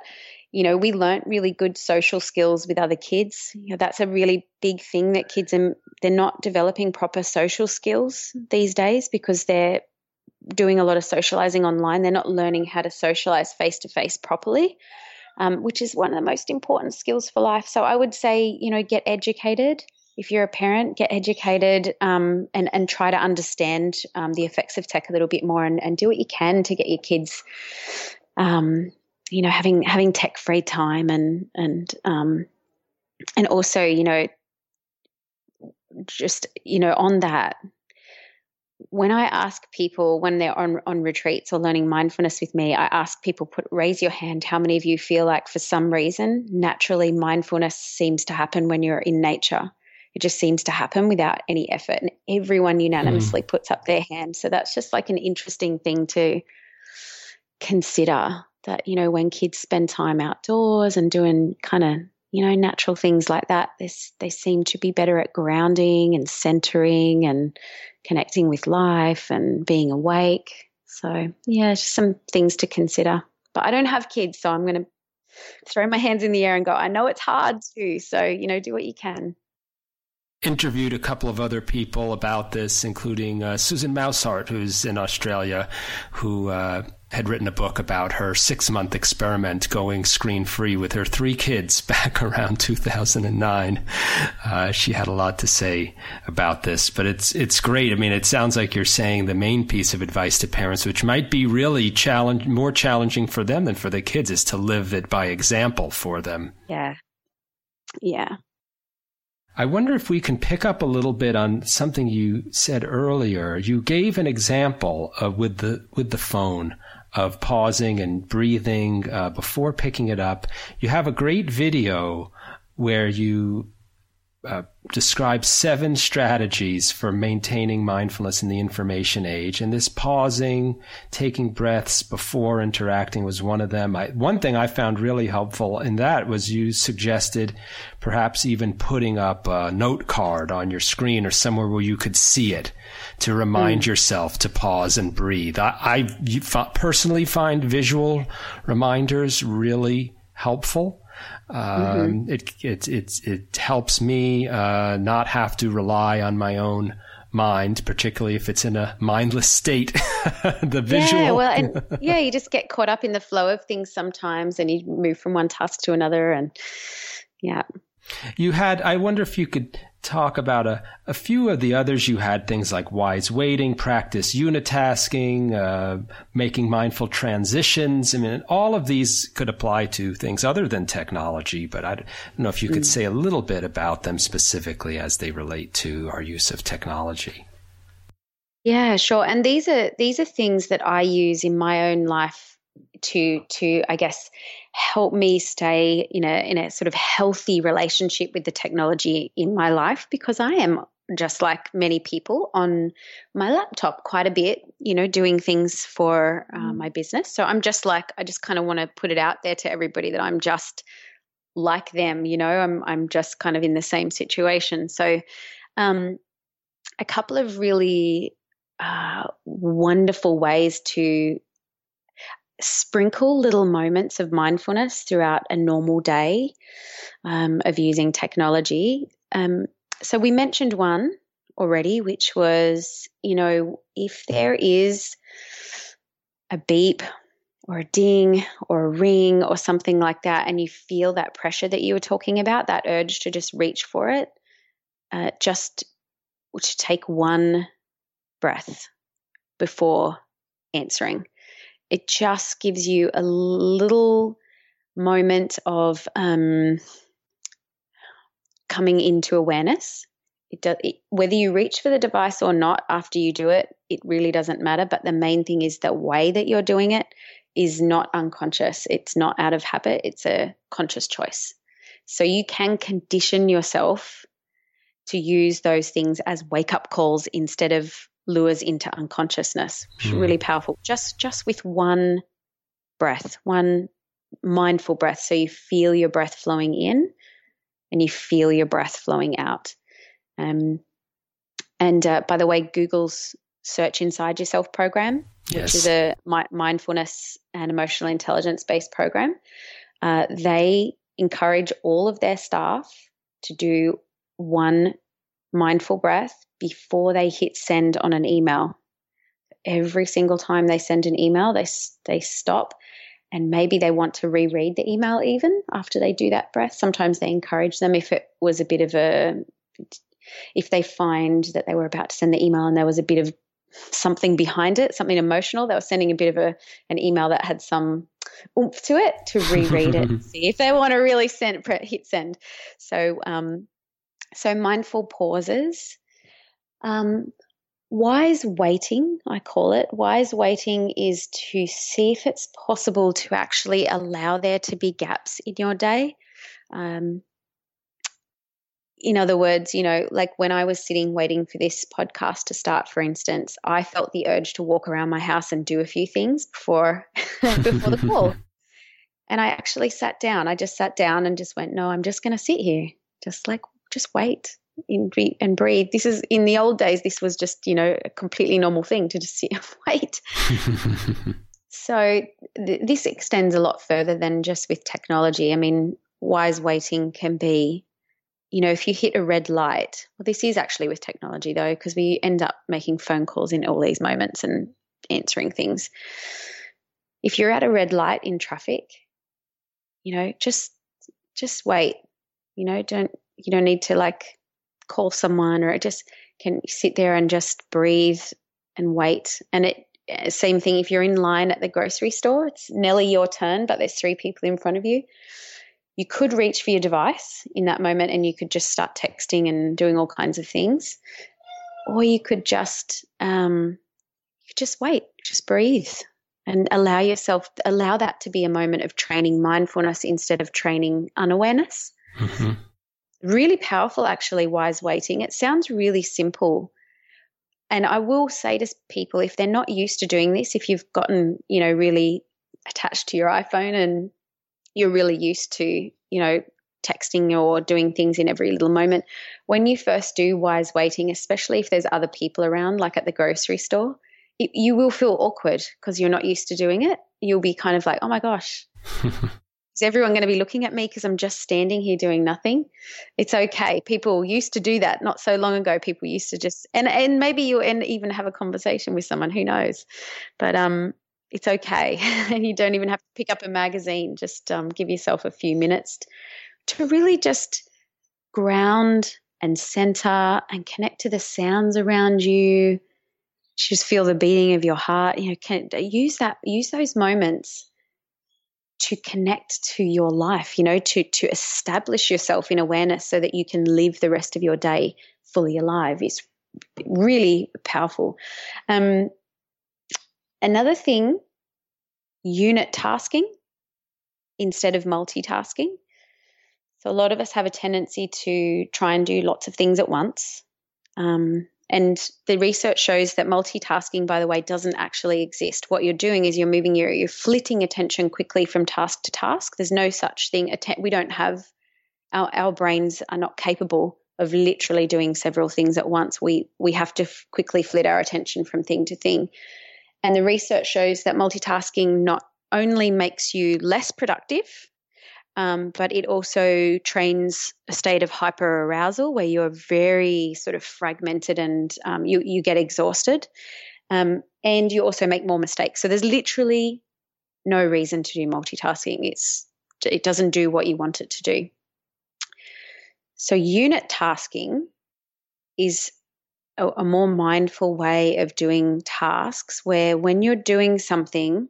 you know, we learnt really good social skills with other kids. You know, that's a really big thing that kids are they're not developing proper social skills these days because they're doing a lot of socializing online. They're not learning how to socialize face to face properly, um, which is one of the most important skills for life. So I would say, you know, get educated. If you're a parent, get educated um, and and try to understand um, the effects of tech a little bit more, and, and do what you can to get your kids um, you know having having tech free time and and um, and also you know just you know on that when I ask people when they're on on retreats or learning mindfulness with me, I ask people put raise your hand. How many of you feel like for some reason naturally mindfulness seems to happen when you're in nature? It just seems to happen without any effort, and everyone unanimously mm. puts up their hand. So that's just like an interesting thing to consider that you know when kids spend time outdoors and doing kind of you know natural things like that they, they seem to be better at grounding and centering and connecting with life and being awake. So yeah just some things to consider. But i don't have kids so i'm going to throw my hands in the air and go i know it's hard too so you know do what you can interviewed a couple of other people about this, including uh, Susan Maushart, who's in Australia, who uh, had written a book about her six month experiment going screen free with her three kids back around 2009. Uh, she had a lot to say about this, but it's it's great. I mean, it sounds like you're saying the main piece of advice to parents, which might be really challenge more challenging for them than for the kids, is to live it by example for them. Yeah, yeah. I wonder if we can pick up a little bit on something you said earlier. You gave an example of with the with the phone of pausing and breathing uh, before picking it up. You have a great video where you uh, describes seven strategies for maintaining mindfulness in the information age. And this pausing, taking breaths before interacting was one of them. I, one thing I found really helpful in that was you suggested perhaps even putting up a note card on your screen or somewhere where you could see it to remind mm. yourself to pause and breathe. I, I personally find visual reminders really helpful. Um, mm-hmm. It it it it helps me uh, not have to rely on my own mind, particularly if it's in a mindless state. the visual. Yeah, well, and yeah, you just get caught up in the flow of things sometimes, and you move from one task to another, and yeah. You had. I wonder if you could talk about a, a few of the others you had things like wise waiting practice unitasking uh, making mindful transitions i mean all of these could apply to things other than technology but i don't know if you could mm. say a little bit about them specifically as they relate to our use of technology yeah sure and these are these are things that i use in my own life to to I guess help me stay in a in a sort of healthy relationship with the technology in my life because I am just like many people on my laptop quite a bit, you know, doing things for uh, mm. my business. So I'm just like I just kind of want to put it out there to everybody that I'm just like them, you know, I'm I'm just kind of in the same situation. So um a couple of really uh, wonderful ways to sprinkle little moments of mindfulness throughout a normal day um, of using technology. Um, so we mentioned one already, which was, you know, if there is a beep or a ding or a ring or something like that, and you feel that pressure that you were talking about, that urge to just reach for it, uh, just to take one breath before answering it just gives you a little moment of um, coming into awareness. It does, it, whether you reach for the device or not after you do it, it really doesn't matter. But the main thing is the way that you're doing it is not unconscious. It's not out of habit. It's a conscious choice. So you can condition yourself to use those things as wake up calls instead of lures into unconsciousness. Mm. Really powerful. Just just with one breath, one mindful breath. So you feel your breath flowing in and you feel your breath flowing out. Um, and uh, by the way, Google's Search Inside Yourself program, yes. which is a mi- mindfulness and emotional intelligence based program, uh, they encourage all of their staff to do one mindful breath before they hit send on an email. Every single time they send an email, they they stop and maybe they want to reread the email even after they do that breath. Sometimes they encourage them if it was a bit of a if they find that they were about to send the email and there was a bit of something behind it, something emotional. They were sending a bit of a an email that had some oomph to it to reread it and see if they want to really send hit send. So um, so mindful pauses. Um, wise waiting, I call it. Wise waiting is to see if it's possible to actually allow there to be gaps in your day. Um, in other words, you know, like when I was sitting waiting for this podcast to start, for instance, I felt the urge to walk around my house and do a few things before before the call. And I actually sat down. I just sat down and just went, no, I'm just going to sit here, just like just wait and breathe. This is in the old days. This was just you know a completely normal thing to just sit and wait. so th- this extends a lot further than just with technology. I mean, wise waiting can be you know, if you hit a red light, well, this is actually with technology though, because we end up making phone calls in all these moments and answering things. If you're at a red light in traffic, you know, just just wait. You know, don't you don't need to like call someone or it just can sit there and just breathe and wait. And it same thing if you're in line at the grocery store, it's nearly your turn, but there's three people in front of you you could reach for your device in that moment and you could just start texting and doing all kinds of things. Or you could just um, you could just wait, just breathe and allow yourself allow that to be a moment of training mindfulness instead of training unawareness. Mm-hmm. Really powerful actually wise waiting. It sounds really simple. And I will say to people if they're not used to doing this, if you've gotten, you know, really attached to your iPhone and you're really used to, you know, texting or doing things in every little moment. When you first do wise waiting, especially if there's other people around, like at the grocery store, it, you will feel awkward because you're not used to doing it. You'll be kind of like, oh my gosh, is everyone going to be looking at me because I'm just standing here doing nothing? It's okay. People used to do that not so long ago. People used to just, and, and maybe you'll even have a conversation with someone, who knows? But um, it's okay. and you don't even have to pick up a magazine. Just um, give yourself a few minutes to really just ground and center and connect to the sounds around you. Just feel the beating of your heart. You know, can, use that. Use those moments to connect to your life. You know, to to establish yourself in awareness so that you can live the rest of your day fully alive. It's really powerful. Um, Another thing, unit tasking instead of multitasking. So, a lot of us have a tendency to try and do lots of things at once. Um, and the research shows that multitasking, by the way, doesn't actually exist. What you're doing is you're moving your, you're flitting attention quickly from task to task. There's no such thing. We don't have, our, our brains are not capable of literally doing several things at once. We, we have to f- quickly flit our attention from thing to thing. And the research shows that multitasking not only makes you less productive, um, but it also trains a state of hyper arousal where you're very sort of fragmented and um, you, you get exhausted. Um, and you also make more mistakes. So there's literally no reason to do multitasking. It's it doesn't do what you want it to do. So unit tasking is a, a more mindful way of doing tasks where when you're doing something,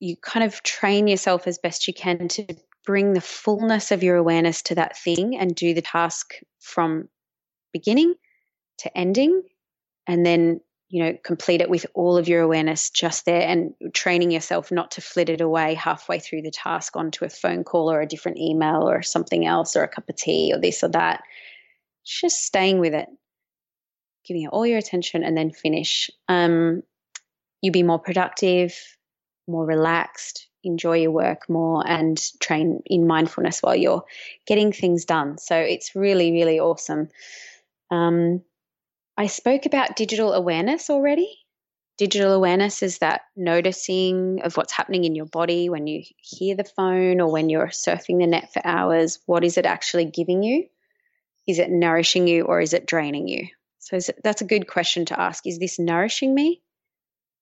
you kind of train yourself as best you can to bring the fullness of your awareness to that thing and do the task from beginning to ending and then you know complete it with all of your awareness just there and training yourself not to flit it away halfway through the task onto a phone call or a different email or something else or a cup of tea or this or that just staying with it giving it all your attention and then finish. Um, you'll be more productive, more relaxed, enjoy your work more, and train in mindfulness while you're getting things done. So it's really, really awesome. Um, I spoke about digital awareness already. digital awareness is that noticing of what's happening in your body when you hear the phone or when you're surfing the net for hours. What is it actually giving you? Is it nourishing you or is it draining you? So that's a good question to ask. Is this nourishing me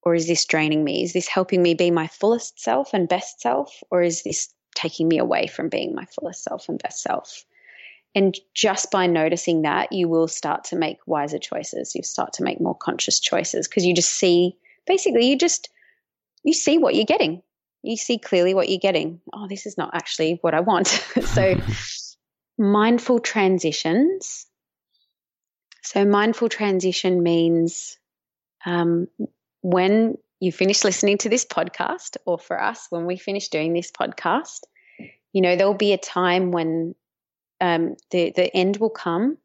or is this draining me? Is this helping me be my fullest self and best self or is this taking me away from being my fullest self and best self? And just by noticing that, you will start to make wiser choices. You start to make more conscious choices because you just see, basically, you just, you see what you're getting. You see clearly what you're getting. Oh, this is not actually what I want. so, mindful transitions. So, mindful transition means um, when you finish listening to this podcast, or for us, when we finish doing this podcast, you know, there'll be a time when um, the the end will come,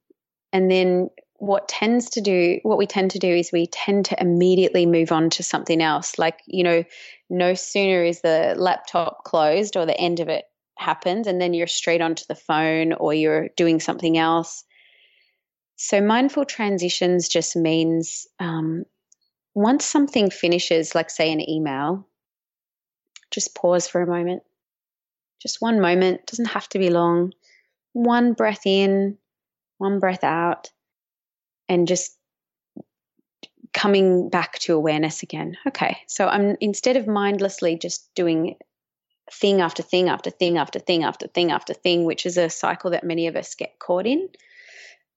and then what tends to do what we tend to do is we tend to immediately move on to something else. Like you know, no sooner is the laptop closed or the end of it happens, and then you're straight onto the phone or you're doing something else. So mindful transitions just means um, once something finishes, like say an email, just pause for a moment. Just one moment, doesn't have to be long one breath in, one breath out, and just coming back to awareness again. Okay, so I'm instead of mindlessly just doing thing after thing after thing after thing after thing after thing, which is a cycle that many of us get caught in.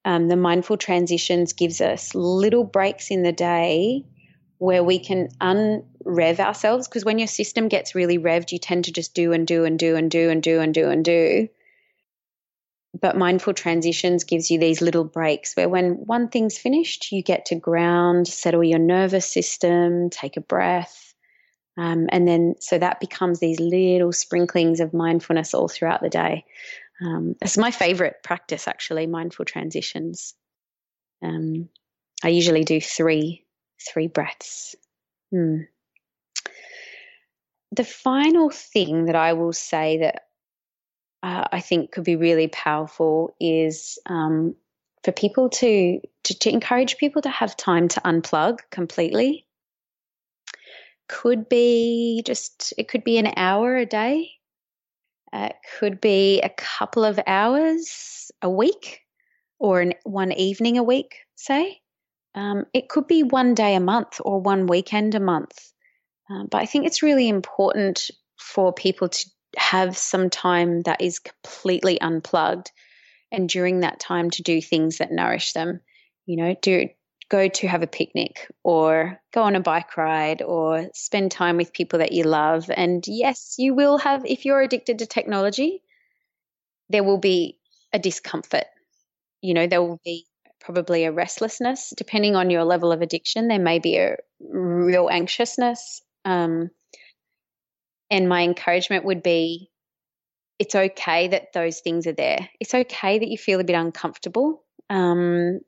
Um, the mindful transitions gives us little breaks in the day where we can unrev ourselves because when your system gets really revved, you tend to just do and do and do and do and do and do and do but mindful transitions gives you these little breaks where when one thing's finished, you get to ground, settle your nervous system, take a breath. Um, and then, so that becomes these little sprinklings of mindfulness all throughout the day. Um, it's my favorite practice, actually, mindful transitions. Um, I usually do three, three breaths. Hmm. The final thing that I will say that uh, I think could be really powerful is um, for people to, to, to encourage people to have time to unplug completely. Could be just it could be an hour a day. Uh, it could be a couple of hours a week, or an, one evening a week, say. Um, it could be one day a month or one weekend a month. Uh, but I think it's really important for people to have some time that is completely unplugged and during that time to do things that nourish them. You know do go to have a picnic or go on a bike ride or spend time with people that you love. And yes you will have if you're addicted to technology there will be a discomfort. You know there will be probably a restlessness depending on your level of addiction there may be a real anxiousness um, and my encouragement would be it's okay that those things are there. It's okay that you feel a bit uncomfortable. Um,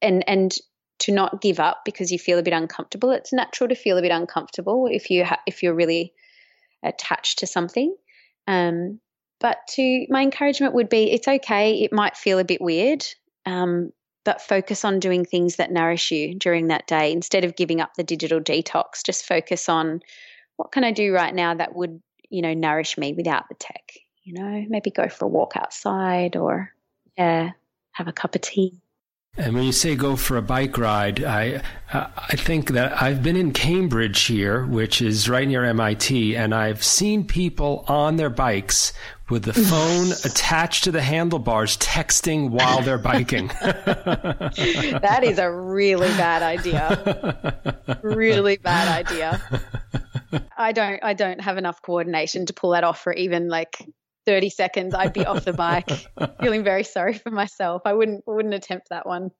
and and to not give up because you feel a bit uncomfortable. It's natural to feel a bit uncomfortable if you ha- if you're really attached to something. Um, but to my encouragement would be it's okay. It might feel a bit weird, um, but focus on doing things that nourish you during that day instead of giving up the digital detox. Just focus on what can I do right now that would, you know, nourish me without the tech? You know, maybe go for a walk outside or, yeah, have a cup of tea. And when you say go for a bike ride, I I think that I've been in Cambridge here, which is right near MIT, and I've seen people on their bikes with the phone attached to the handlebars texting while they're biking. that is a really bad idea. Really bad idea. I don't I don't have enough coordination to pull that off for even like 30 seconds. I'd be off the bike, feeling very sorry for myself. I wouldn't wouldn't attempt that one.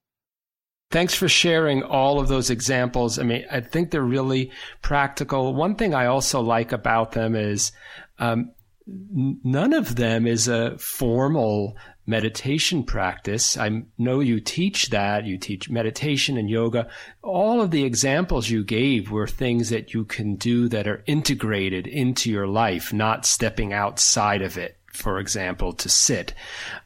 Thanks for sharing all of those examples. I mean, I think they're really practical. One thing I also like about them is um, none of them is a formal meditation practice. I know you teach that. You teach meditation and yoga. All of the examples you gave were things that you can do that are integrated into your life, not stepping outside of it for example, to sit,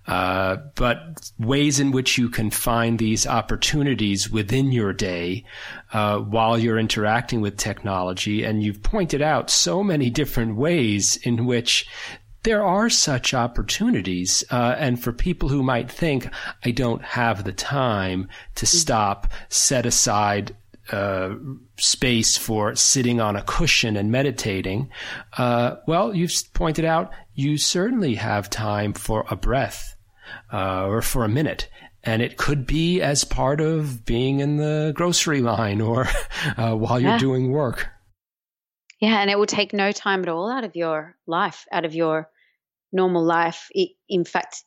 uh, but ways in which you can find these opportunities within your day uh, while you're interacting with technology. And you've pointed out so many different ways in which there are such opportunities. Uh, and for people who might think, I don't have the time to mm-hmm. stop, set aside uh, space for sitting on a cushion and meditating, uh, well, you've pointed out you certainly have time for a breath uh, or for a minute. And it could be as part of being in the grocery line or uh, while you're doing work. Yeah, and it will take no time at all out of your life, out of your normal life. It, in fact,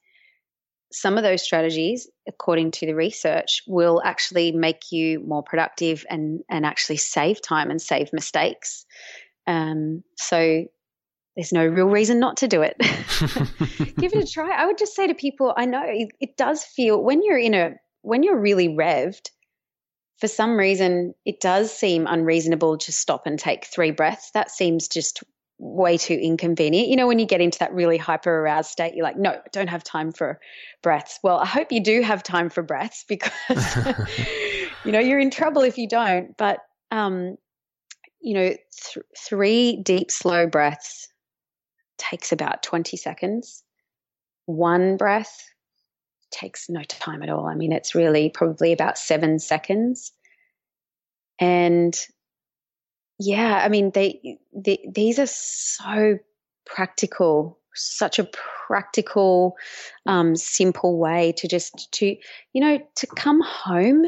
some of those strategies, according to the research, will actually make you more productive and, and actually save time and save mistakes. Um, so there's no real reason not to do it. Give it a try. I would just say to people, I know it, it does feel when you're in a when you're really revved, for some reason it does seem unreasonable to stop and take three breaths. That seems just way too inconvenient. You know, when you get into that really hyper aroused state, you're like, no, I don't have time for breaths. Well, I hope you do have time for breaths because, you know, you're in trouble if you don't. But, um, you know, th- three deep, slow breaths takes about 20 seconds. One breath takes no time at all. I mean, it's really probably about seven seconds. And yeah, I mean, they, they these are so practical, such a practical, um, simple way to just to you know to come home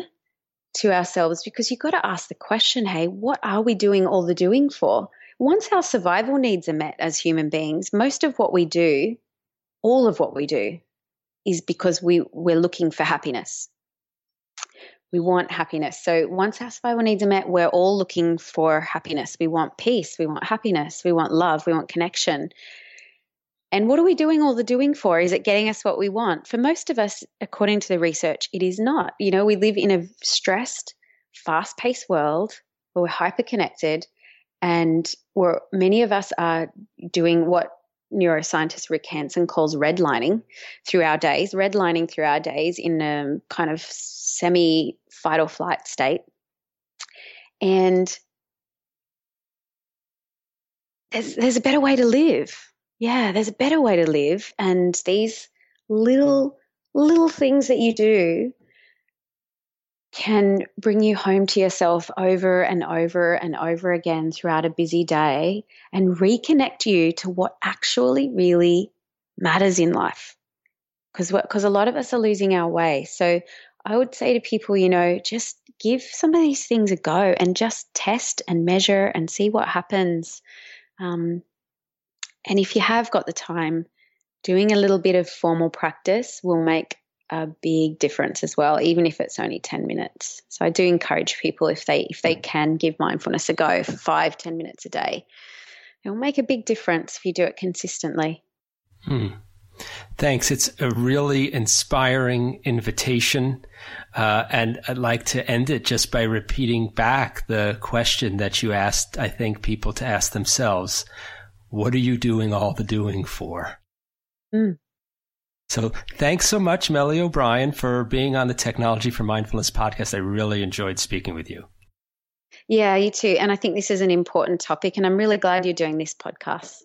to ourselves because you've got to ask the question, hey, what are we doing all the doing for? Once our survival needs are met as human beings, most of what we do, all of what we do, is because we we're looking for happiness we want happiness. So once our survival needs are met, we're all looking for happiness. We want peace. We want happiness. We want love. We want connection. And what are we doing all the doing for? Is it getting us what we want? For most of us, according to the research, it is not. You know, we live in a stressed, fast paced world where we're hyper connected and we're, many of us are doing what neuroscientist Rick Hanson calls redlining through our days, redlining through our days in a kind of semi fight or flight state. And there's there's a better way to live. Yeah, there's a better way to live. And these little little things that you do can bring you home to yourself over and over and over again throughout a busy day and reconnect you to what actually really matters in life. Because because a lot of us are losing our way. So I would say to people, you know, just give some of these things a go and just test and measure and see what happens. Um, and if you have got the time, doing a little bit of formal practice will make a big difference as well, even if it's only 10 minutes. So I do encourage people if they if they can give mindfulness a go for five, 10 minutes a day. It will make a big difference if you do it consistently. Hmm. Thanks. It's a really inspiring invitation. Uh, and I'd like to end it just by repeating back the question that you asked, I think, people to ask themselves What are you doing all the doing for? Mm. So thanks so much, Melli O'Brien, for being on the Technology for Mindfulness podcast. I really enjoyed speaking with you. Yeah, you too. And I think this is an important topic, and I'm really glad you're doing this podcast.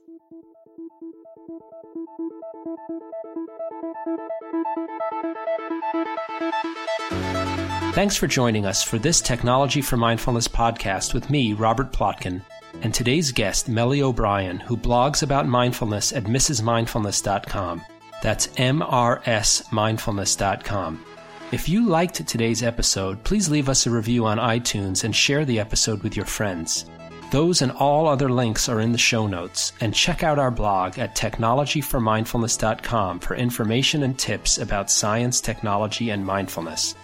Thanks for joining us for this Technology for Mindfulness podcast with me, Robert Plotkin, and today's guest, Melli O'Brien, who blogs about mindfulness at mrsmindfulness.com. That's mrsmindfulness.com. If you liked today's episode, please leave us a review on iTunes and share the episode with your friends. Those and all other links are in the show notes, and check out our blog at technologyformindfulness.com for information and tips about science, technology, and mindfulness.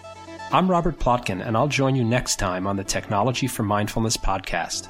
I'm Robert Plotkin, and I'll join you next time on the Technology for Mindfulness podcast.